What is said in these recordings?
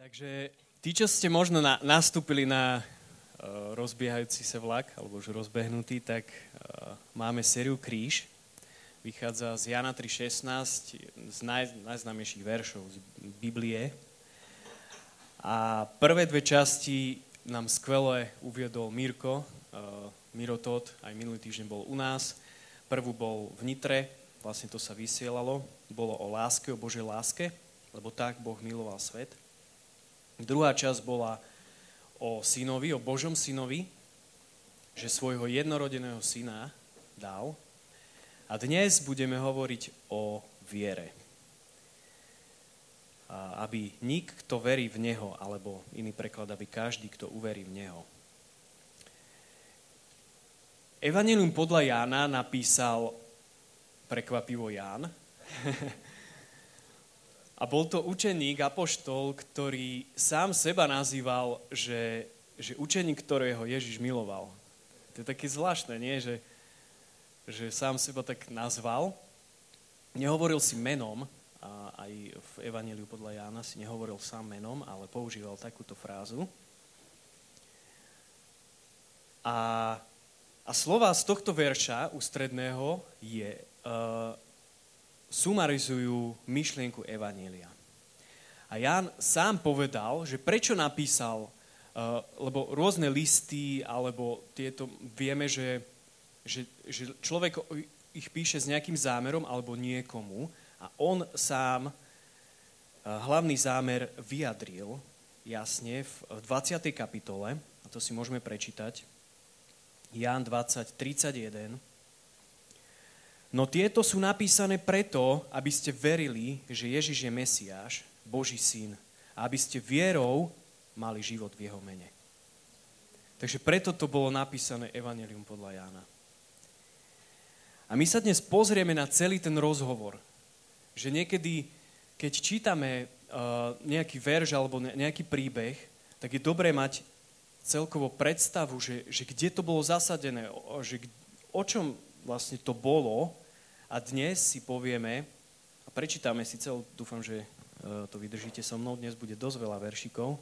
Takže tí, čo ste možno na, nastúpili na uh, rozbiehajúci sa vlak, alebo už rozbehnutý, tak uh, máme sériu Kríž. Vychádza z Jana 3.16, z naj, najznámejších veršov z Biblie. A prvé dve časti nám skvele uviedol Mirko, uh, Miro Todd, aj minulý týždeň bol u nás. Prvú bol v Nitre, vlastne to sa vysielalo, bolo o láske, o Božej láske, lebo tak Boh miloval svet. Druhá časť bola o synovi, o Božom synovi, že svojho jednorodeného syna dal. A dnes budeme hovoriť o viere. Aby nik, kto verí v Neho, alebo iný preklad, aby každý, kto uverí v Neho. Evangelium podľa Jána napísal prekvapivo Ján. A bol to učeník, apoštol, ktorý sám seba nazýval, že, že učeník, ktorého Ježiš miloval. To je také zvláštne, nie? Že, že sám seba tak nazval. Nehovoril si menom, a aj v Evangeliu podľa Jána si nehovoril sám menom, ale používal takúto frázu. A, a slova z tohto verša ústredného je uh, sumarizujú myšlienku Evanielia. A Jan sám povedal, že prečo napísal, uh, lebo rôzne listy, alebo tieto, vieme, že, že, že človek ich píše s nejakým zámerom alebo niekomu a on sám uh, hlavný zámer vyjadril jasne v 20. kapitole, a to si môžeme prečítať, Jan 20, 31, No tieto sú napísané preto, aby ste verili, že Ježiš je Mesiáš, Boží syn, a aby ste vierou mali život v jeho mene. Takže preto to bolo napísané Evangelium podľa Jána. A my sa dnes pozrieme na celý ten rozhovor, že niekedy, keď čítame uh, nejaký verš alebo nejaký príbeh, tak je dobré mať celkovo predstavu, že, že kde to bolo zasadené, že o čom vlastne to bolo a dnes si povieme a prečítame si celú, dúfam, že e, to vydržíte so mnou, dnes bude dosť veľa veršikov.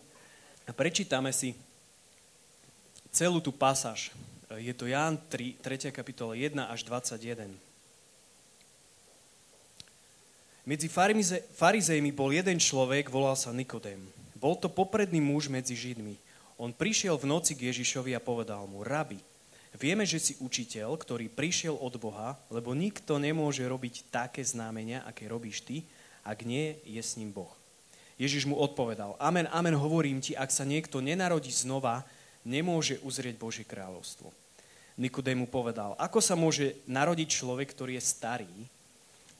A prečítame si celú tú pasáž. E, je to Ján 3, 3. kapitola 1 až 21. Medzi farizejmi bol jeden človek, volal sa Nikodém. Bol to popredný muž medzi Židmi. On prišiel v noci k Ježišovi a povedal mu, rabi, Vieme, že si učiteľ, ktorý prišiel od Boha, lebo nikto nemôže robiť také znamenia, aké robíš ty, ak nie je s ním Boh. Ježiš mu odpovedal, amen, amen, hovorím ti, ak sa niekto nenarodí znova, nemôže uzrieť Božie kráľovstvo. Nikodém mu povedal, ako sa môže narodiť človek, ktorý je starý,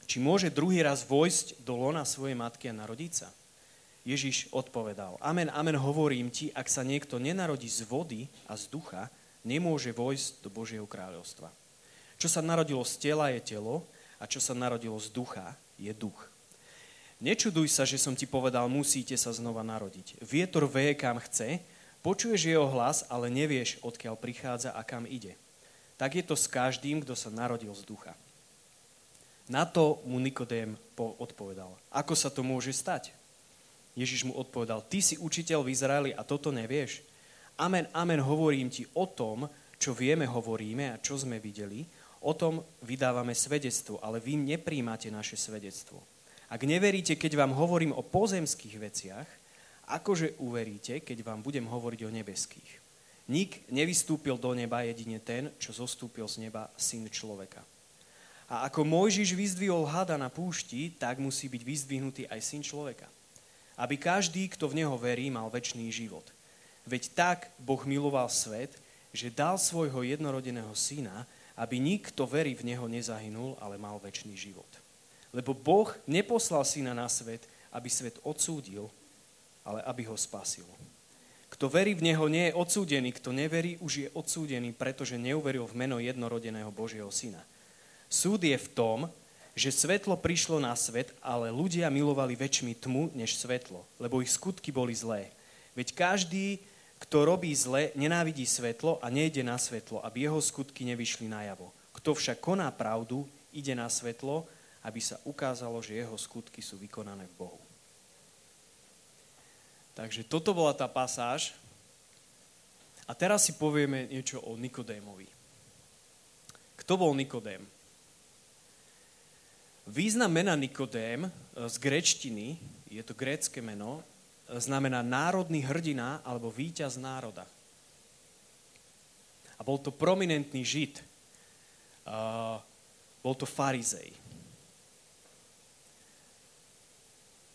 či môže druhý raz vojsť do lona svojej matky a narodiť sa? Ježiš odpovedal, amen, amen, hovorím ti, ak sa niekto nenarodí z vody a z ducha, nemôže vojsť do Božieho kráľovstva. Čo sa narodilo z tela je telo a čo sa narodilo z ducha je duch. Nečuduj sa, že som ti povedal, musíte sa znova narodiť. Vietor veje kam chce, počuješ jeho hlas, ale nevieš, odkiaľ prichádza a kam ide. Tak je to s každým, kto sa narodil z ducha. Na to mu Nikodém odpovedal. Ako sa to môže stať? Ježiš mu odpovedal, ty si učiteľ v Izraeli a toto nevieš? Amen, amen, hovorím ti o tom, čo vieme, hovoríme a čo sme videli, o tom vydávame svedectvo, ale vy nepríjmate naše svedectvo. Ak neveríte, keď vám hovorím o pozemských veciach, akože uveríte, keď vám budem hovoriť o nebeských? Nik nevystúpil do neba jedine ten, čo zostúpil z neba, syn človeka. A ako Mojžiš vyzdvihol hada na púšti, tak musí byť vyzdvihnutý aj syn človeka. Aby každý, kto v neho verí, mal väčší život – Veď tak Boh miloval svet, že dal svojho jednorodeného syna, aby nikto verí v neho nezahynul, ale mal väčší život. Lebo Boh neposlal syna na svet, aby svet odsúdil, ale aby ho spasil. Kto verí v neho, nie je odsúdený. Kto neverí, už je odsúdený, pretože neuveril v meno jednorodeného Božieho syna. Súd je v tom, že svetlo prišlo na svet, ale ľudia milovali väčšmi tmu než svetlo, lebo ich skutky boli zlé. Veď každý, kto robí zle, nenávidí svetlo a nejde na svetlo, aby jeho skutky nevyšli najavo. Kto však koná pravdu, ide na svetlo, aby sa ukázalo, že jeho skutky sú vykonané v Bohu. Takže toto bola tá pasáž. A teraz si povieme niečo o Nikodémovi. Kto bol Nikodém? Význam mena Nikodém e, z grečtiny, je to grécké meno, znamená národný hrdina alebo víťaz národa. A bol to prominentný žid. Bol to farizej.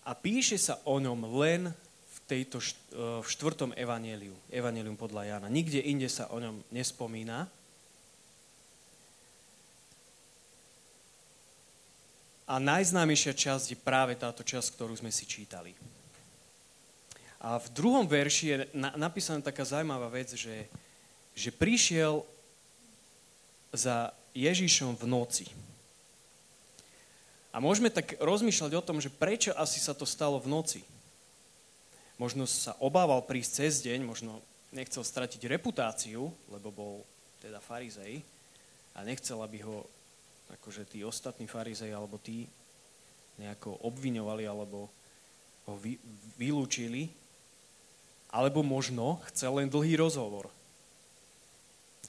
A píše sa o ňom len v, tejto, e, v štvrtom evaneliu, evanelium podľa Jana. Nikde inde sa o ňom nespomína. A najznámejšia časť je práve táto časť, ktorú sme si čítali. A v druhom verši je napísaná taká zaujímavá vec, že, že prišiel za Ježišom v noci. A môžeme tak rozmýšľať o tom, že prečo asi sa to stalo v noci. Možno sa obával prísť cez deň, možno nechcel stratiť reputáciu, lebo bol teda farizej a nechcel, aby ho akože tí ostatní farizej alebo tí nejako obviňovali alebo ho vy, vylúčili, alebo možno chcel len dlhý rozhovor.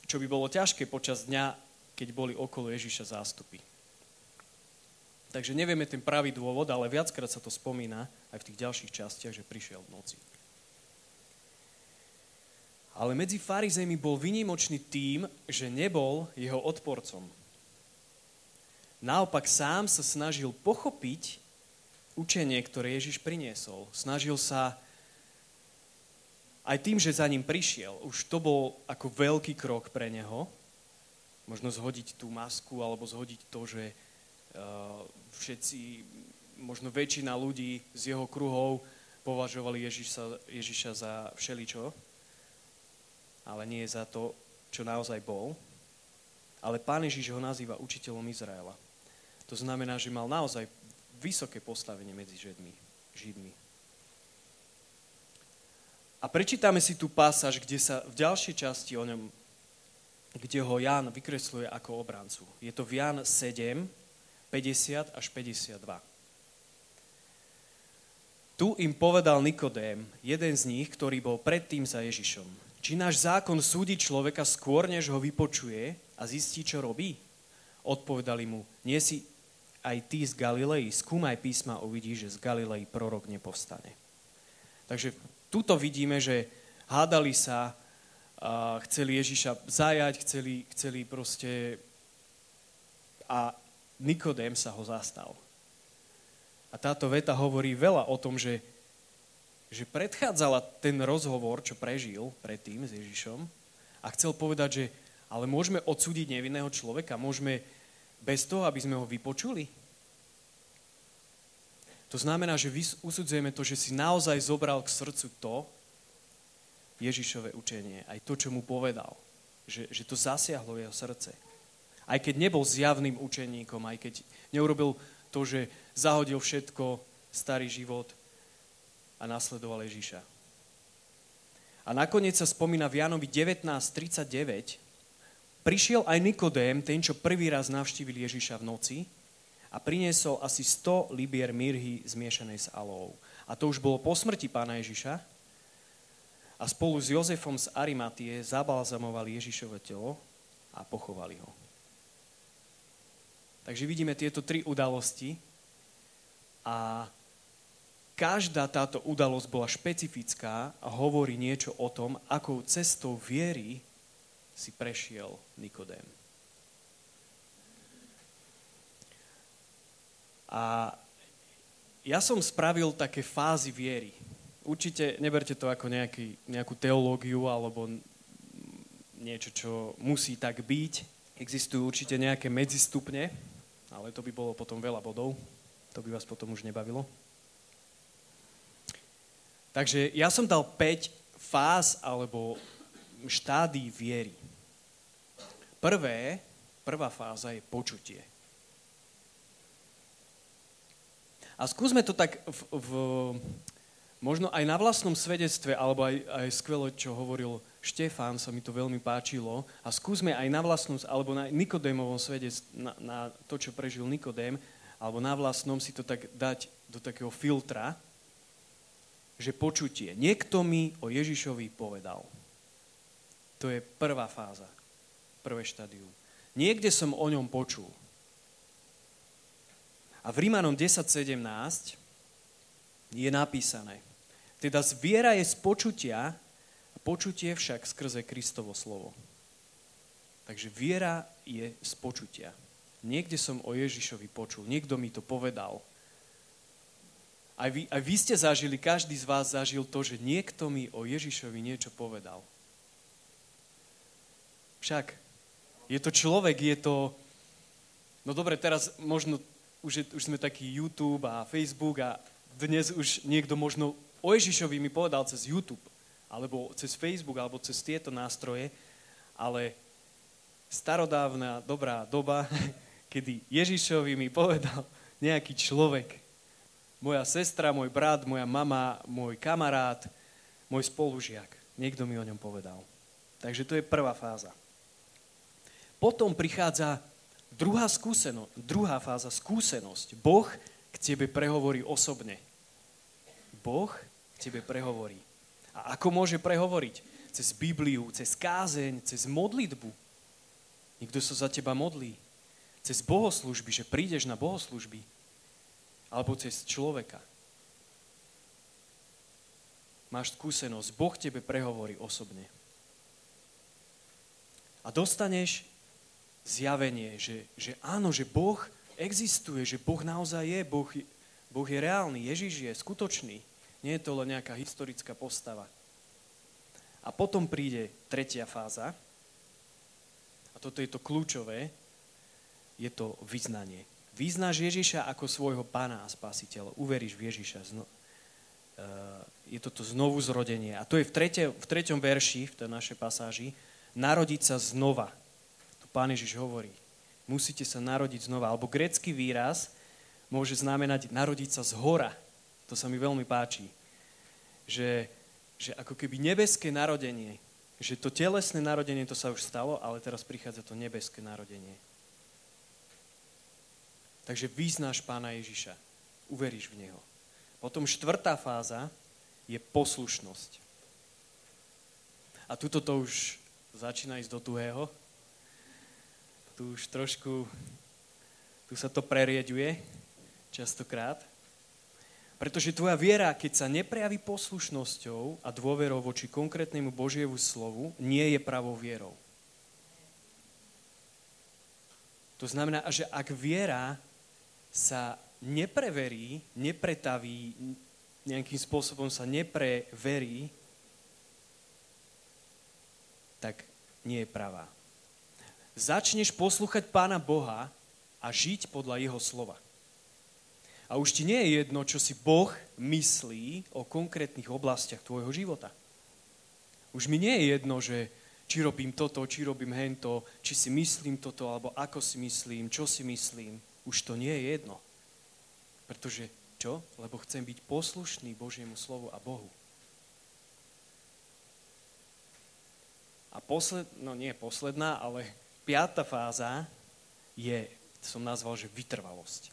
Čo by bolo ťažké počas dňa, keď boli okolo Ježiša zástupy. Takže nevieme ten pravý dôvod, ale viackrát sa to spomína aj v tých ďalších častiach, že prišiel v noci. Ale medzi farizejmi bol vynimočný tým, že nebol jeho odporcom. Naopak sám sa snažil pochopiť učenie, ktoré Ježiš priniesol. Snažil sa aj tým, že za ním prišiel. Už to bol ako veľký krok pre neho. Možno zhodiť tú masku alebo zhodiť to, že všetci, možno väčšina ľudí z jeho kruhov považovali Ježiša, Ježiša za všeličo, ale nie za to, čo naozaj bol. Ale pán Ježiš ho nazýva učiteľom Izraela. To znamená, že mal naozaj vysoké postavenie medzi Židmi. Židmi. A prečítame si tú pasáž, kde sa v ďalšej časti o ňom, kde ho Ján vykresluje ako obrancu. Je to v Ján 7, 50 až 52. Tu im povedal Nikodém, jeden z nich, ktorý bol predtým za Ježišom. Či náš zákon súdi človeka skôr, než ho vypočuje a zistí, čo robí? Odpovedali mu, nie si aj ty z Galilei, skúmaj písma uvidíš, že z Galilei prorok nepovstane. Takže tuto vidíme, že hádali sa, a chceli Ježiša zajať, chceli, chceli proste a Nikodém sa ho zastal. A táto veta hovorí veľa o tom, že, že predchádzala ten rozhovor, čo prežil predtým s Ježišom a chcel povedať, že ale môžeme odsúdiť nevinného človeka, môžeme bez toho, aby sme ho vypočuli. To znamená, že usudzujeme to, že si naozaj zobral k srdcu to, Ježišové učenie, aj to, čo mu povedal. Že, že to zasiahlo jeho srdce. Aj keď nebol zjavným učeníkom, aj keď neurobil to, že zahodil všetko, starý život a nasledoval Ježíša. A nakoniec sa spomína v Janovi 19.39, prišiel aj Nikodém, ten, čo prvý raz navštívil Ježíša v noci a priniesol asi 100 libier mirhy zmiešanej s alou. A to už bolo po smrti pána Ježiša. A spolu s Jozefom z Arimatie zabalzamovali Ježišové telo a pochovali ho. Takže vidíme tieto tri udalosti a každá táto udalosť bola špecifická a hovorí niečo o tom, akou cestou viery si prešiel Nikodém. A ja som spravil také fázy viery. Určite neberte to ako nejaký, nejakú teológiu alebo niečo, čo musí tak byť. Existujú určite nejaké medzistupne, ale to by bolo potom veľa bodov. To by vás potom už nebavilo. Takže ja som dal 5 fáz alebo štádí viery. Prvé, prvá fáza je počutie. A skúsme to tak v, v, možno aj na vlastnom svedectve, alebo aj, aj skvelo, čo hovoril Štefán, sa mi to veľmi páčilo. A skúsme aj na vlastnom, alebo na Nikodémovom svede, na, na to, čo prežil Nikodém, alebo na vlastnom si to tak dať do takého filtra. že počutie. Niekto mi o Ježišovi povedal. To je prvá fáza, prvé štádium. Niekde som o ňom počul. A v Rímanom 10.17 je napísané, teda zviera je z počutia, a počutie však skrze Kristovo slovo. Takže viera je z počutia. Niekde som o Ježišovi počul, niekto mi to povedal. Aj vy, aj vy ste zažili, každý z vás zažil to, že niekto mi o Ježišovi niečo povedal. Však je to človek, je to... No dobre, teraz možno už, je, už sme taký YouTube a Facebook a dnes už niekto možno o Ježišovi mi povedal cez YouTube, alebo cez Facebook, alebo cez tieto nástroje, ale starodávna dobrá doba, kedy Ježišovi mi povedal nejaký človek, moja sestra, môj brat, moja mama, môj kamarát, môj spolužiak. Niekto mi o ňom povedal. Takže to je prvá fáza. Potom prichádza druhá, skúseno, druhá fáza, skúsenosť. Boh k tebe prehovorí osobne. Boh k tebe prehovorí. A ako môže prehovoriť? Cez Bibliu, cez kázeň, cez modlitbu. Niekto sa za teba modlí. Cez bohoslužby, že prídeš na bohoslužby alebo cez človeka. Máš skúsenosť, Boh tebe prehovorí osobne. A dostaneš zjavenie, že, že áno, že Boh existuje, že Boh naozaj je, Boh, boh je reálny, Ježiš je skutočný. Nie je to len nejaká historická postava. A potom príde tretia fáza, a toto je to kľúčové, je to vyznanie. Vyznáš Ježiša ako svojho pána a spasiteľa. Uveríš v Ježiša. Zno, uh, je toto znovu zrodenie. A to je v, trete, v treťom verši, v tej našej pasáži, narodiť sa znova. Pán Ježiš hovorí. Musíte sa narodiť znova. Alebo grecký výraz môže znamenať narodiť sa z hora. To sa mi veľmi páči. Že, že ako keby nebeské narodenie, že to telesné narodenie to sa už stalo, ale teraz prichádza to nebeské narodenie. Takže vyznáš pána Ježiša. Uveríš v Neho. Potom štvrtá fáza je poslušnosť. A tuto to už začína ísť do tuhého. Tu už trošku, tu sa to prerieďuje častokrát. Pretože tvoja viera, keď sa neprejaví poslušnosťou a dôverou voči konkrétnemu Božievu slovu, nie je pravou vierou. To znamená, že ak viera sa nepreverí, nepretaví, nejakým spôsobom sa nepreverí, tak nie je pravá. Začneš poslúchať Pána Boha a žiť podľa Jeho slova. A už ti nie je jedno, čo si Boh myslí o konkrétnych oblastiach tvojho života. Už mi nie je jedno, že či robím toto, či robím hento, či si myslím toto, alebo ako si myslím, čo si myslím už to nie je jedno. Pretože čo? Lebo chcem byť poslušný Božiemu slovu a Bohu. A posled, no nie posledná, ale piata fáza je, som nazval, že vytrvalosť.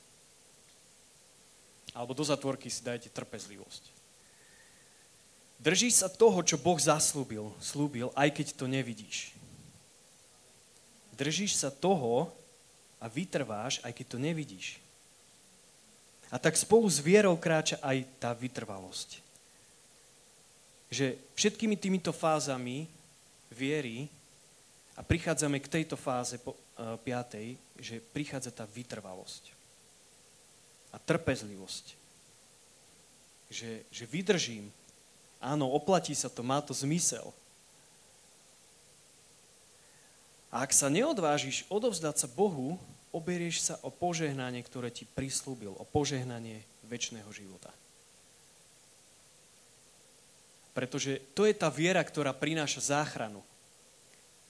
Alebo do zatvorky si dajte trpezlivosť. Držíš sa toho, čo Boh zaslúbil, slúbil, aj keď to nevidíš. Držíš sa toho, a vytrváš, aj keď to nevidíš. A tak spolu s vierou kráča aj tá vytrvalosť. Že všetkými týmito fázami viery a prichádzame k tejto fáze po, uh, piatej, že prichádza tá vytrvalosť a trpezlivosť. Že, že vydržím. Áno, oplatí sa to, má to zmysel. A ak sa neodvážiš odovzdať sa Bohu, oberieš sa o požehnanie, ktoré ti prislúbil, o požehnanie väčšného života. Pretože to je tá viera, ktorá prináša záchranu.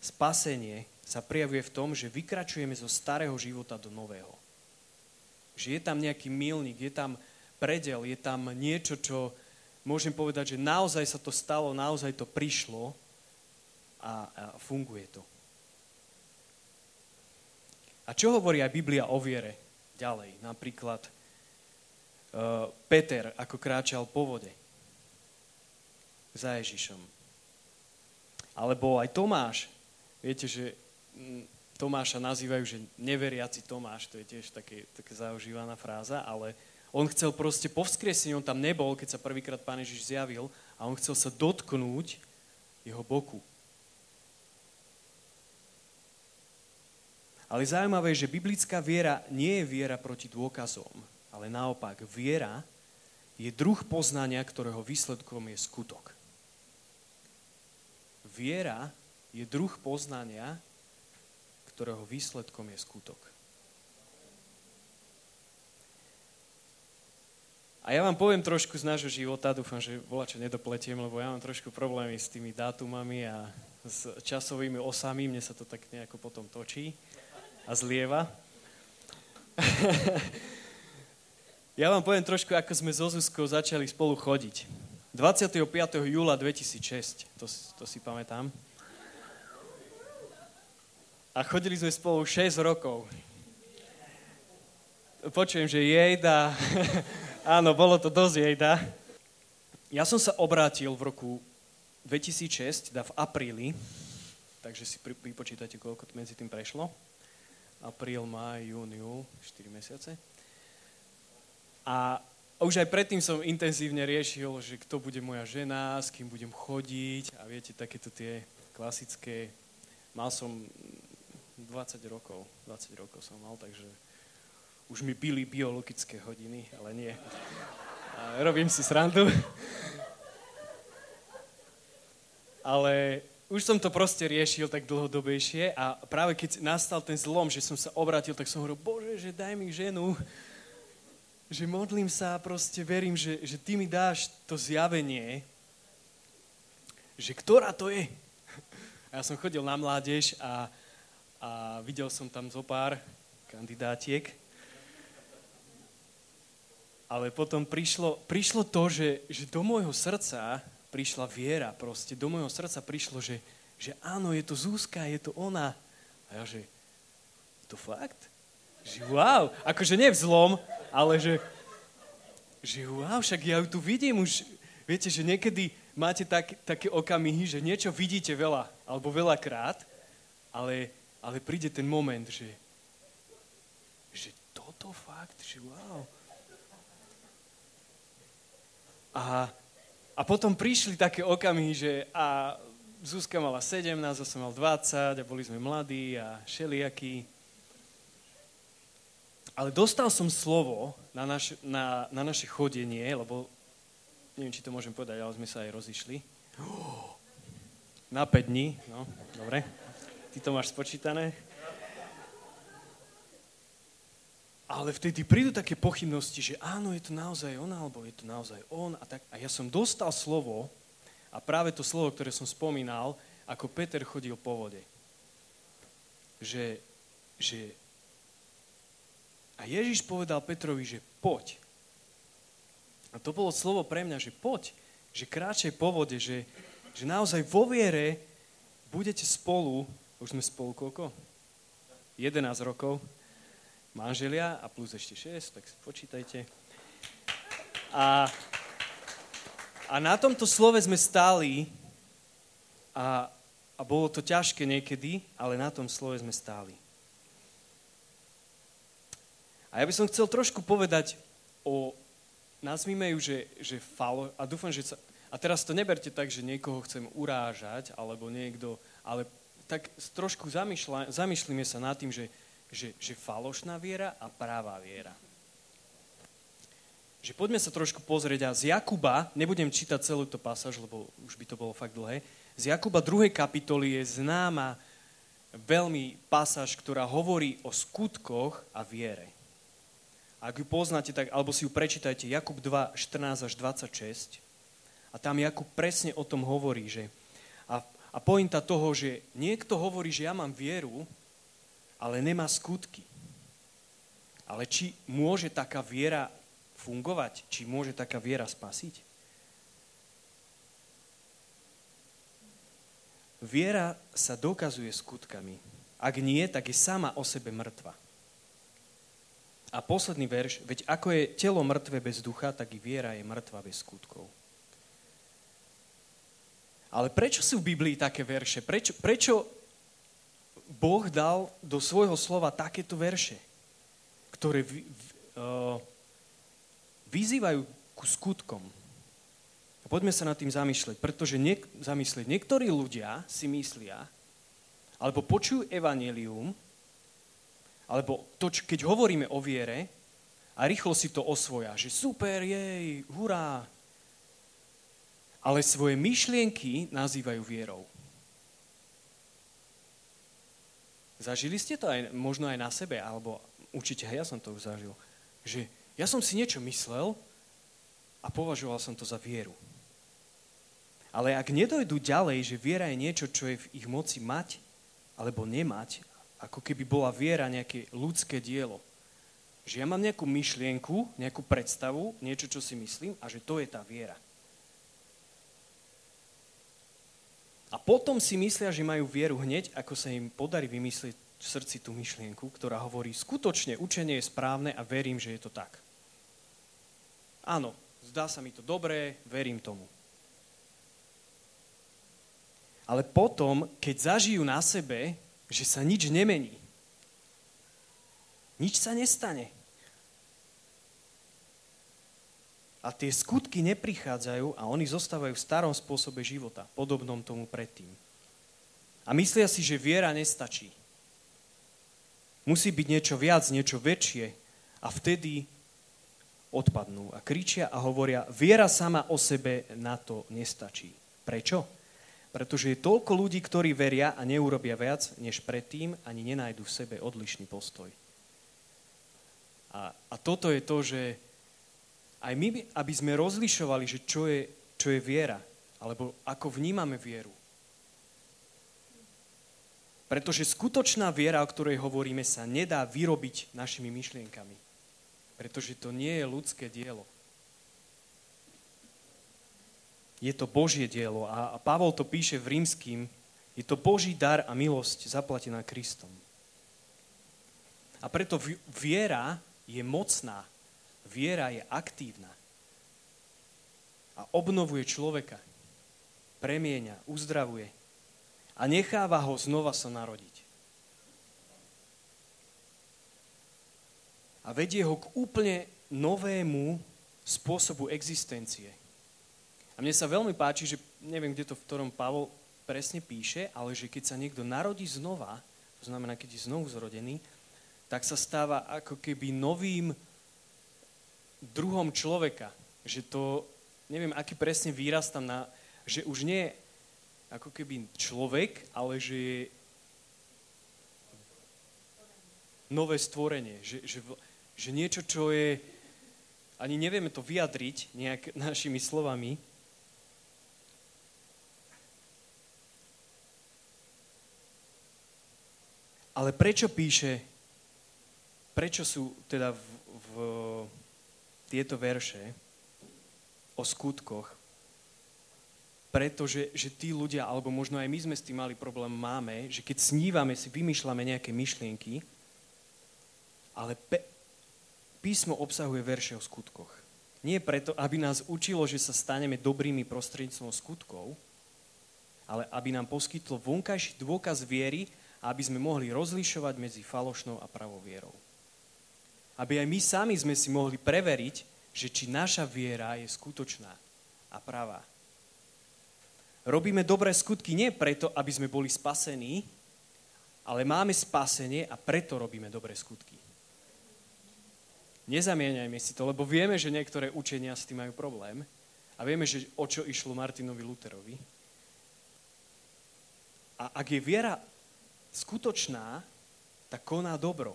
Spasenie sa prijavuje v tom, že vykračujeme zo starého života do nového. Že je tam nejaký milník, je tam predel, je tam niečo, čo môžem povedať, že naozaj sa to stalo, naozaj to prišlo a, a funguje to. A čo hovorí aj Biblia o viere ďalej? Napríklad uh, Peter, ako kráčal po vode. za Ježišom. Alebo aj Tomáš. Viete, že mm, Tomáša nazývajú, že neveriaci Tomáš, to je tiež také, také zaužívaná fráza, ale on chcel proste po vzkriesení, on tam nebol, keď sa prvýkrát Pán Ježiš zjavil a on chcel sa dotknúť jeho boku. Ale zaujímavé je, že biblická viera nie je viera proti dôkazom, ale naopak, viera je druh poznania, ktorého výsledkom je skutok. Viera je druh poznania, ktorého výsledkom je skutok. A ja vám poviem trošku z nášho života, dúfam, že čo nedopletiem, lebo ja mám trošku problémy s tými dátumami a s časovými osami, mne sa to tak nejako potom točí a zlieva. ja vám poviem trošku, ako sme so Zuzkou začali spolu chodiť. 25. júla 2006, to, to si pamätám. A chodili sme spolu 6 rokov. Počujem, že jejda. Áno, bolo to dosť jejda. Ja som sa obrátil v roku 2006, teda v apríli, takže si pripočítate, koľko medzi tým prešlo apríl, maj, jún, júl, 4 mesiace. A už aj predtým som intenzívne riešil, že kto bude moja žena, s kým budem chodiť a viete, takéto tie klasické, mal som 20 rokov, 20 rokov som mal, takže už mi pili biologické hodiny, ale nie. A robím si srandu. Ale už som to proste riešil tak dlhodobejšie a práve keď nastal ten zlom, že som sa obratil, tak som hovoril, Bože, že daj mi ženu, že modlím sa a proste verím, že, že ty mi dáš to zjavenie, že ktorá to je. A ja som chodil na mládež a, a videl som tam zo pár kandidátiek. Ale potom prišlo, prišlo to, že, že do môjho srdca prišla viera proste, do môjho srdca prišlo, že, že áno, je to Zúska, je to ona. A ja, že to fakt? Že wow, akože nie v zlom, ale že, že wow, však ja ju tu vidím už, viete, že niekedy máte tak, také okamihy, že niečo vidíte veľa, alebo veľakrát, ale, ale príde ten moment, že, že toto fakt, že wow. A a potom prišli také okamihy, že a Zuzka mala 17, a som mal 20 a boli sme mladí a šeliakí. Ale dostal som slovo na, naš, na, na naše chodenie, lebo neviem, či to môžem povedať, ale sme sa aj rozišli. Na 5 dní, no, dobre. Ty to máš spočítané. ale vtedy prídu také pochybnosti, že áno, je to naozaj on, alebo je to naozaj on. A, tak, a ja som dostal slovo, a práve to slovo, ktoré som spomínal, ako Peter chodil po vode. Že, že a Ježiš povedal Petrovi, že poď. A to bolo slovo pre mňa, že poď, že kráčaj po vode, že, že naozaj vo viere budete spolu, už sme spolu koľko? 11 rokov, manželia a plus ešte 6, tak počítajte. A, a na tomto slove sme stáli a, a bolo to ťažké niekedy, ale na tom slove sme stáli. A ja by som chcel trošku povedať o, nazvime ju, že, že falo, a dúfam, že sa, a teraz to neberte tak, že niekoho chcem urážať, alebo niekto, ale tak trošku zamýšľame sa nad tým, že že, že falošná viera a práva viera. Že poďme sa trošku pozrieť a z Jakuba, nebudem čítať celú to pasáž, lebo už by to bolo fakt dlhé, z Jakuba 2. kapitoly je známa veľmi pasáž, ktorá hovorí o skutkoch a viere. Ak ju poznáte, tak, alebo si ju prečítajte, Jakub 2, 14 až 26. A tam Jakub presne o tom hovorí, že a pointa toho, že niekto hovorí, že ja mám vieru, ale nemá skutky. Ale či môže taká viera fungovať? Či môže taká viera spasiť? Viera sa dokazuje skutkami. Ak nie, tak je sama o sebe mŕtva. A posledný verš, veď ako je telo mŕtve bez ducha, tak i viera je mŕtva bez skutkov. Ale prečo sú v Biblii také verše? Prečo, prečo Boh dal do svojho slova takéto verše, ktoré vy, v, uh, vyzývajú ku skutkom? A poďme sa nad tým zamýšľať, pretože niek- zamyslieť, niektorí ľudia si myslia, alebo počujú evanelium, alebo to, keď hovoríme o viere, a rýchlo si to osvoja, že super, jej, hurá, ale svoje myšlienky nazývajú vierou. Zažili ste to aj, možno aj na sebe, alebo určite ja som to už zažil, že ja som si niečo myslel a považoval som to za vieru. Ale ak nedojdu ďalej, že viera je niečo, čo je v ich moci mať alebo nemať, ako keby bola viera nejaké ľudské dielo. Že ja mám nejakú myšlienku, nejakú predstavu, niečo, čo si myslím a že to je tá viera. A potom si myslia, že majú vieru hneď, ako sa im podarí vymyslieť v srdci tú myšlienku, ktorá hovorí, skutočne učenie je správne a verím, že je to tak. Áno, zdá sa mi to dobré, verím tomu. Ale potom, keď zažijú na sebe, že sa nič nemení, nič sa nestane, a tie skutky neprichádzajú a oni zostávajú v starom spôsobe života, podobnom tomu predtým. A myslia si, že viera nestačí. Musí byť niečo viac, niečo väčšie a vtedy odpadnú a kričia a hovoria, viera sama o sebe na to nestačí. Prečo? Pretože je toľko ľudí, ktorí veria a neurobia viac, než predtým ani nenajdu v sebe odlišný postoj. A, a toto je to, že aj my, aby sme rozlišovali, že čo je, čo je viera, alebo ako vnímame vieru. Pretože skutočná viera, o ktorej hovoríme, sa nedá vyrobiť našimi myšlienkami. Pretože to nie je ľudské dielo. Je to Božie dielo a Pavol to píše v rímským, je to Boží dar a milosť zaplatená Kristom. A preto viera je mocná Viera je aktívna a obnovuje človeka, premieňa, uzdravuje a necháva ho znova sa narodiť. A vedie ho k úplne novému spôsobu existencie. A mne sa veľmi páči, že neviem, kde to v ktorom Pavol presne píše, ale že keď sa niekto narodí znova, to znamená, keď je znovu zrodený, tak sa stáva ako keby novým druhom človeka. Že to, neviem, aký presne výraz tam na, že už nie ako keby človek, ale že je nové stvorenie. Že, že, že niečo, čo je, ani nevieme to vyjadriť nejak našimi slovami, Ale prečo píše, prečo sú teda v, v tieto verše o skutkoch, pretože že tí ľudia, alebo možno aj my sme s tým mali problém, máme, že keď snívame, si vymýšľame nejaké myšlienky, ale pe- písmo obsahuje verše o skutkoch. Nie preto, aby nás učilo, že sa staneme dobrými prostredníctvom skutkov, ale aby nám poskytlo vonkajší dôkaz viery aby sme mohli rozlišovať medzi falošnou a pravou vierou aby aj my sami sme si mohli preveriť, že či naša viera je skutočná a pravá. Robíme dobré skutky nie preto, aby sme boli spasení, ale máme spasenie a preto robíme dobré skutky. Nezamieňajme si to, lebo vieme, že niektoré učenia s tým majú problém a vieme, že o čo išlo Martinovi Luterovi. A ak je viera skutočná, tak koná dobro.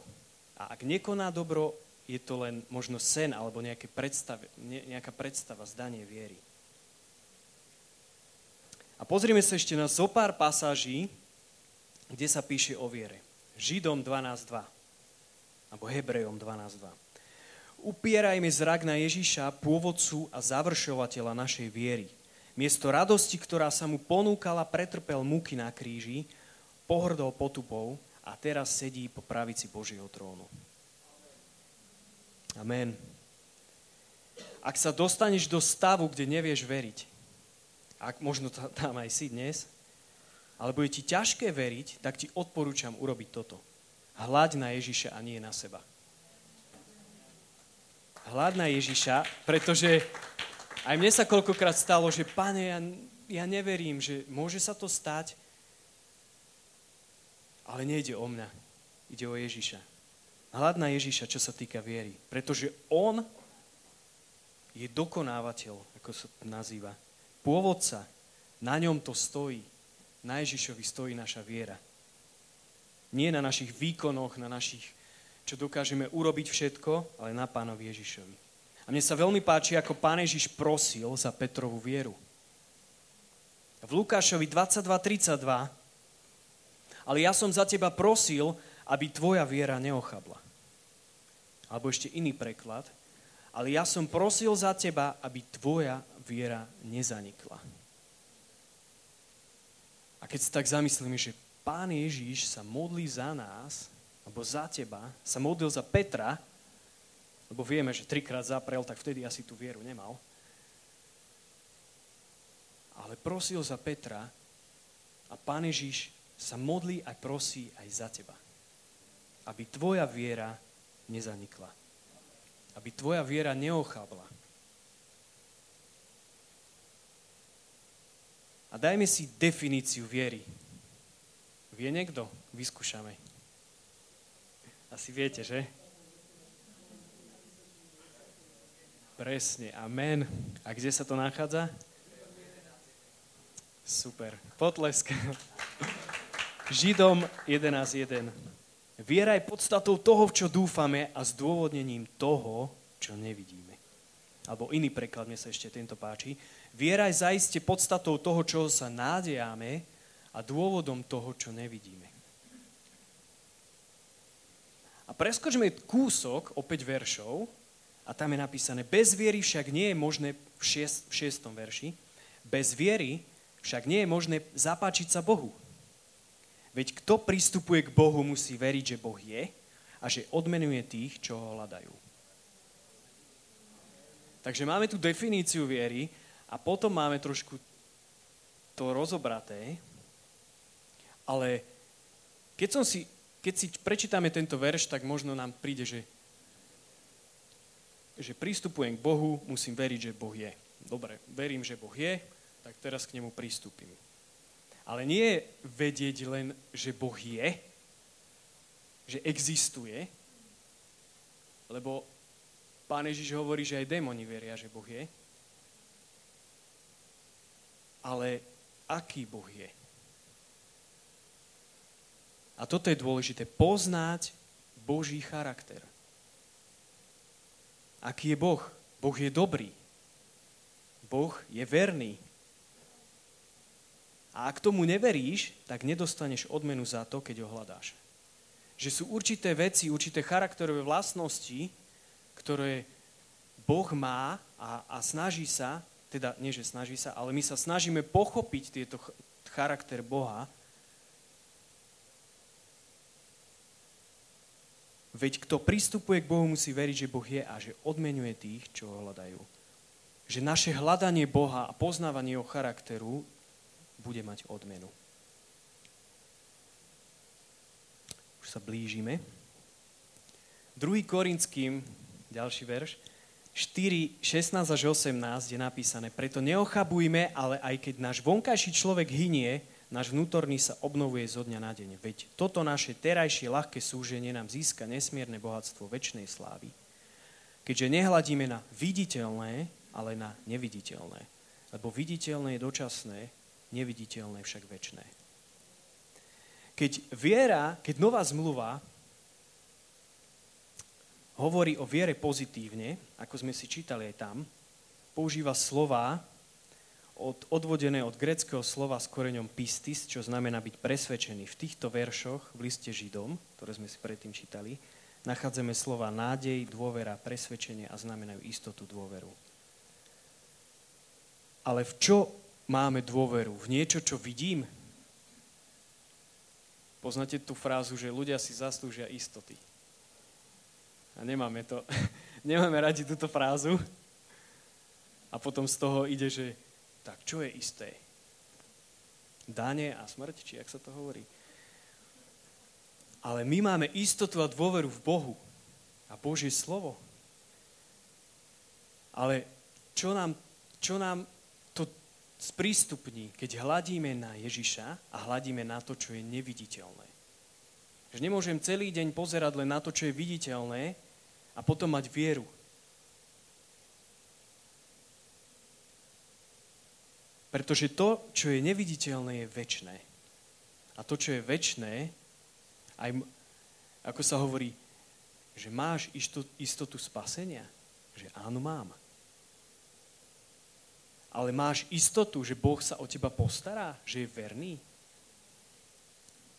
A ak nekoná dobro, je to len možno sen alebo predstav, nejaká predstava, zdanie viery. A pozrime sa ešte na zo pár pasáží, kde sa píše o viere. Židom 12.2 alebo Hebrejom 12.2. Upierajme zrak na Ježiša, pôvodcu a završovateľa našej viery. Miesto radosti, ktorá sa mu ponúkala, pretrpel muky na kríži, pohrdol potupou, a teraz sedí po pravici Božieho trónu. Amen. Ak sa dostaneš do stavu, kde nevieš veriť, ak možno tam aj si dnes, ale bude ti ťažké veriť, tak ti odporúčam urobiť toto. Hľaď na Ježiša a nie na seba. Hľaď na Ježiša, pretože aj mne sa koľkokrát stalo, že pane, ja, ja neverím, že môže sa to stať, ale nejde o mňa. Ide o Ježiša. Hľad na Ježiša, čo sa týka viery. Pretože On je dokonávateľ, ako sa to nazýva. Pôvodca. Na ňom to stojí. Na Ježišovi stojí naša viera. Nie na našich výkonoch, na našich, čo dokážeme urobiť všetko, ale na pánovi Ježišovi. A mne sa veľmi páči, ako pán Ježiš prosil za Petrovú vieru. V Lukášovi 22.32 ale ja som za teba prosil, aby tvoja viera neochabla. Alebo ešte iný preklad. Ale ja som prosil za teba, aby tvoja viera nezanikla. A keď sa tak zamyslíme, že Pán Ježíš sa modlí za nás, alebo za teba, sa modlil za Petra, lebo vieme, že trikrát zaprel, tak vtedy asi tú vieru nemal. Ale prosil za Petra a Pán Ježíš sa modlí a prosí aj za teba. Aby tvoja viera nezanikla. Aby tvoja viera neochabla. A dajme si definíciu viery. Vie niekto? Vyskúšame. Asi viete, že? Presne, amen. A kde sa to nachádza? Super. Potlesk. Židom 11.1. Viera je podstatou toho, v čo dúfame a zdôvodnením toho, čo nevidíme. Alebo iný preklad, mne sa ešte tento páči. Viera je zaiste podstatou toho, čo sa nádejame a dôvodom toho, čo nevidíme. A preskočme kúsok, opäť veršov, a tam je napísané, bez viery však nie je možné, v, šiest, v šiestom verši, bez viery však nie je možné zapáčiť sa Bohu. Veď kto pristupuje k Bohu, musí veriť, že Boh je a že odmenuje tých, čo ho hľadajú. Takže máme tu definíciu viery a potom máme trošku to rozobraté, ale keď, som si, keď si prečítame tento verš, tak možno nám príde, že, že pristupujem k Bohu, musím veriť, že Boh je. Dobre, verím, že Boh je, tak teraz k nemu pristúpim. Ale nie vedieť len, že Boh je, že existuje, lebo Pán Ježiš hovorí, že aj démoni veria, že Boh je. Ale aký Boh je? A toto je dôležité. Poznať Boží charakter. Aký je Boh? Boh je dobrý. Boh je verný. A ak tomu neveríš, tak nedostaneš odmenu za to, keď ho hľadáš. Že sú určité veci, určité charakterové vlastnosti, ktoré Boh má a, a snaží sa, teda nie, že snaží sa, ale my sa snažíme pochopiť tieto charakter Boha Veď kto pristupuje k Bohu, musí veriť, že Boh je a že odmenuje tých, čo ho hľadajú. Že naše hľadanie Boha a poznávanie jeho charakteru bude mať odmenu. Už sa blížime. 2. Korinským, ďalší verš, 4, 16 až 18 je napísané, preto neochabujme, ale aj keď náš vonkajší človek hynie, náš vnútorný sa obnovuje zo dňa na deň. Veď toto naše terajšie ľahké súženie nám získa nesmierne bohatstvo väčšnej slávy. Keďže nehľadíme na viditeľné, ale na neviditeľné. Lebo viditeľné je dočasné, neviditeľné však väčšné. Keď viera, keď nová zmluva hovorí o viere pozitívne, ako sme si čítali aj tam, používa slova, od, odvodené od greckého slova s koreňom pistis, čo znamená byť presvedčený. V týchto veršoch v liste Židom, ktoré sme si predtým čítali, nachádzame slova nádej, dôvera, presvedčenie a znamenajú istotu dôveru. Ale v čo máme dôveru? V niečo, čo vidím? Poznáte tú frázu, že ľudia si zaslúžia istoty. A nemáme to, nemáme radi túto frázu. A potom z toho ide, že tak čo je isté? Dane a smrť, či jak sa to hovorí. Ale my máme istotu a dôveru v Bohu a Božie slovo. Ale čo nám, čo nám sprístupní, keď hladíme na Ježiša a hladíme na to, čo je neviditeľné. Že nemôžem celý deň pozerať len na to, čo je viditeľné a potom mať vieru. Pretože to, čo je neviditeľné, je väčné. A to, čo je väčné, aj, ako sa hovorí, že máš istotu spasenia? Že áno, mám. Ale máš istotu, že Boh sa o teba postará? Že je verný?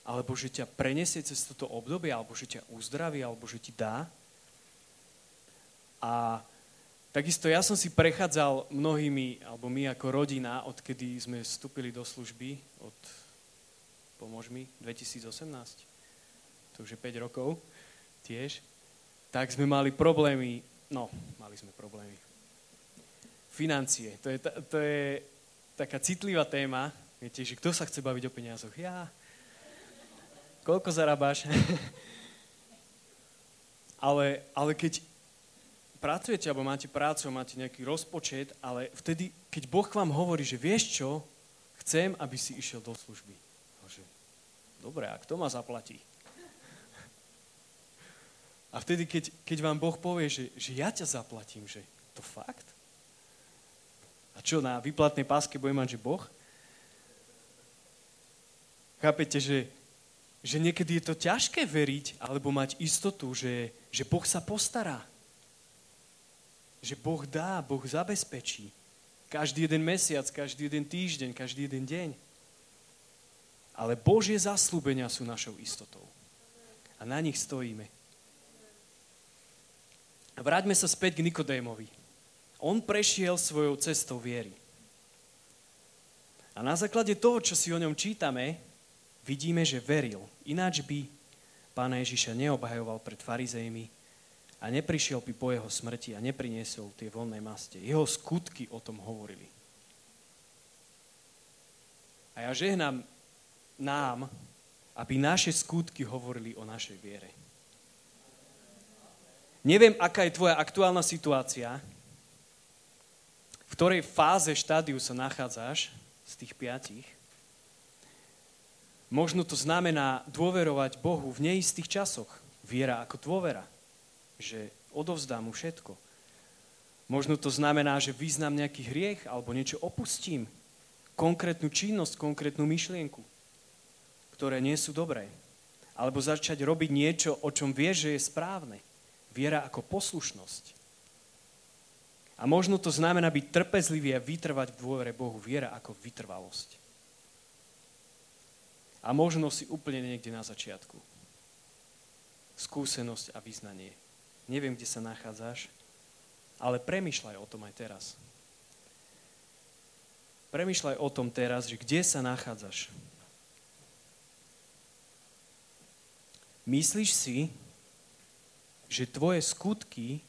Alebo že ťa prenesie cez toto obdobie? Alebo že ťa uzdraví? Alebo že ti dá? A takisto ja som si prechádzal mnohými, alebo my ako rodina, odkedy sme vstúpili do služby, od, pomôž mi, 2018 to už je 5 rokov tiež, tak sme mali problémy, no, mali sme problémy. Financie, to je, to je taká citlivá téma, viete, že kto sa chce baviť o peniazoch? Ja. Koľko zarábaš? ale, ale keď pracujete, alebo máte prácu, máte nejaký rozpočet, ale vtedy, keď Boh vám hovorí, že vieš čo, chcem, aby si išiel do služby. Dobre, a kto ma zaplatí? A vtedy, keď, keď vám Boh povie, že, že ja ťa zaplatím, že to fakt? A čo, na výplatnej páske bude mať, že Boh? Chápete, že, že niekedy je to ťažké veriť alebo mať istotu, že, že Boh sa postará. Že Boh dá, Boh zabezpečí. Každý jeden mesiac, každý jeden týždeň, každý jeden deň. Ale Božie zaslúbenia sú našou istotou. A na nich stojíme. Vráťme sa späť k Nikodémovi. On prešiel svojou cestou viery. A na základe toho, čo si o ňom čítame, vidíme, že veril. Ináč by pána Ježiša neobhajoval pred farizejmi a neprišiel by po jeho smrti a nepriniesol tie voľné maste. Jeho skutky o tom hovorili. A ja žehnám nám, aby naše skutky hovorili o našej viere. Neviem, aká je tvoja aktuálna situácia, v ktorej fáze štádiu sa nachádzaš z tých piatich. Možno to znamená dôverovať Bohu v neistých časoch. Viera ako dôvera, že odovzdám mu všetko. Možno to znamená, že význam nejaký hriech alebo niečo opustím. Konkrétnu činnosť, konkrétnu myšlienku, ktoré nie sú dobré. Alebo začať robiť niečo, o čom vieš, že je správne. Viera ako poslušnosť. A možno to znamená byť trpezlivý a vytrvať v dôvere Bohu. Viera ako vytrvalosť. A možno si úplne niekde na začiatku. Skúsenosť a vyznanie. Neviem, kde sa nachádzaš, ale premyšľaj o tom aj teraz. Premýšľaj o tom teraz, že kde sa nachádzaš. Myslíš si, že tvoje skutky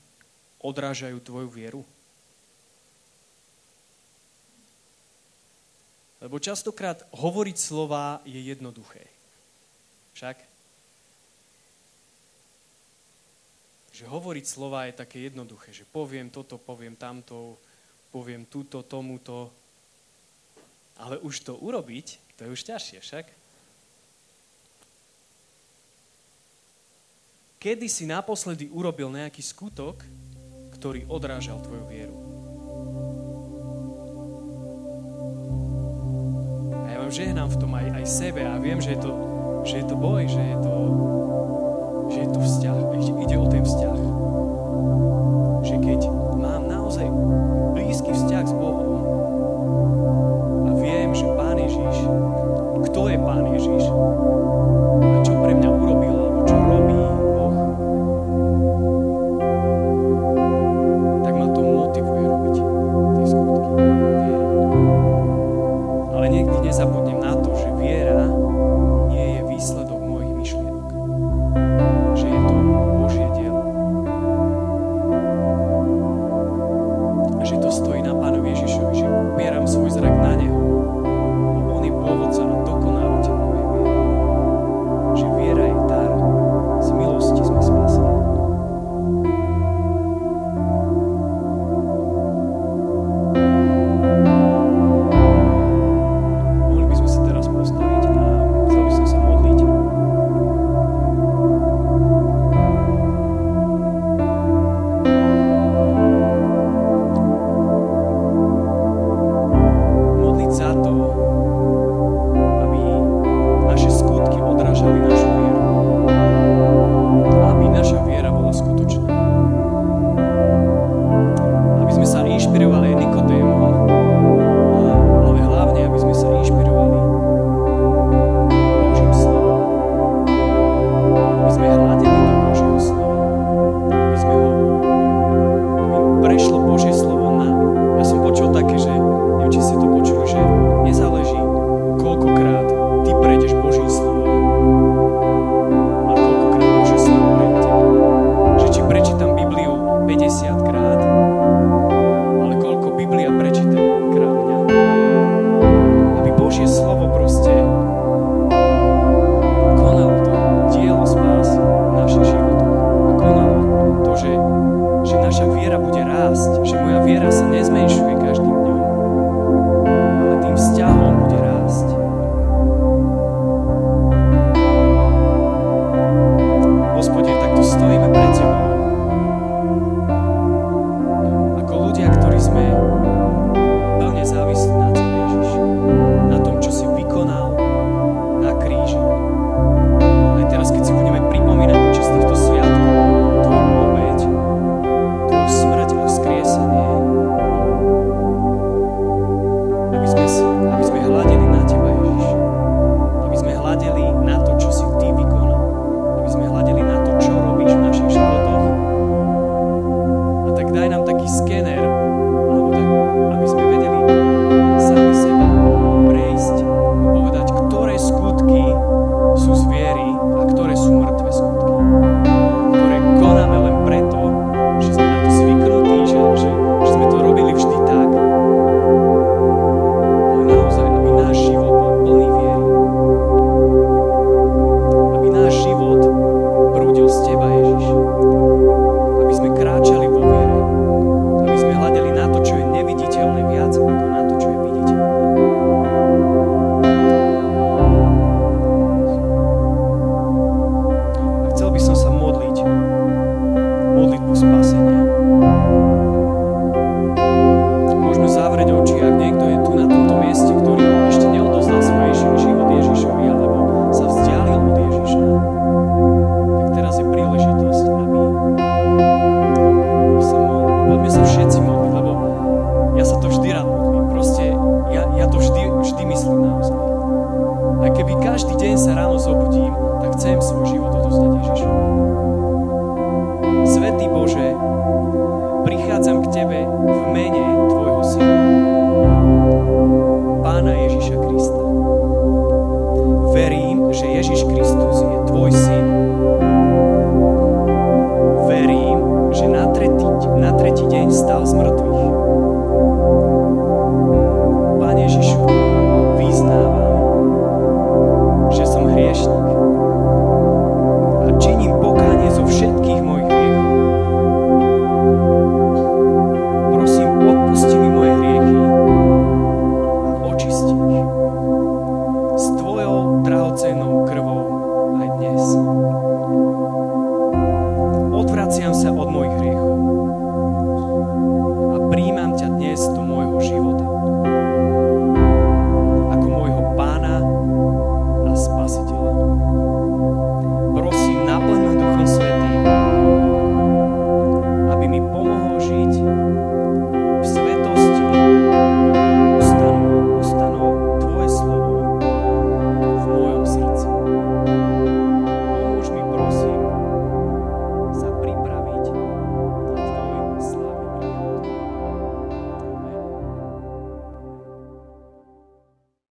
odrážajú tvoju vieru? Lebo častokrát hovoriť slova je jednoduché. Však? Že hovoriť slova je také jednoduché, že poviem toto, poviem tamto, poviem túto, tomuto, ale už to urobiť, to je už ťažšie, však? Kedy si naposledy urobil nejaký skutok, ktorý odrážal tvoju vieru? Vám žehnám v tom aj, aj sebe a viem, že je to, že je to boj, že je to, že je to vzťah. Ide o ten vzťah.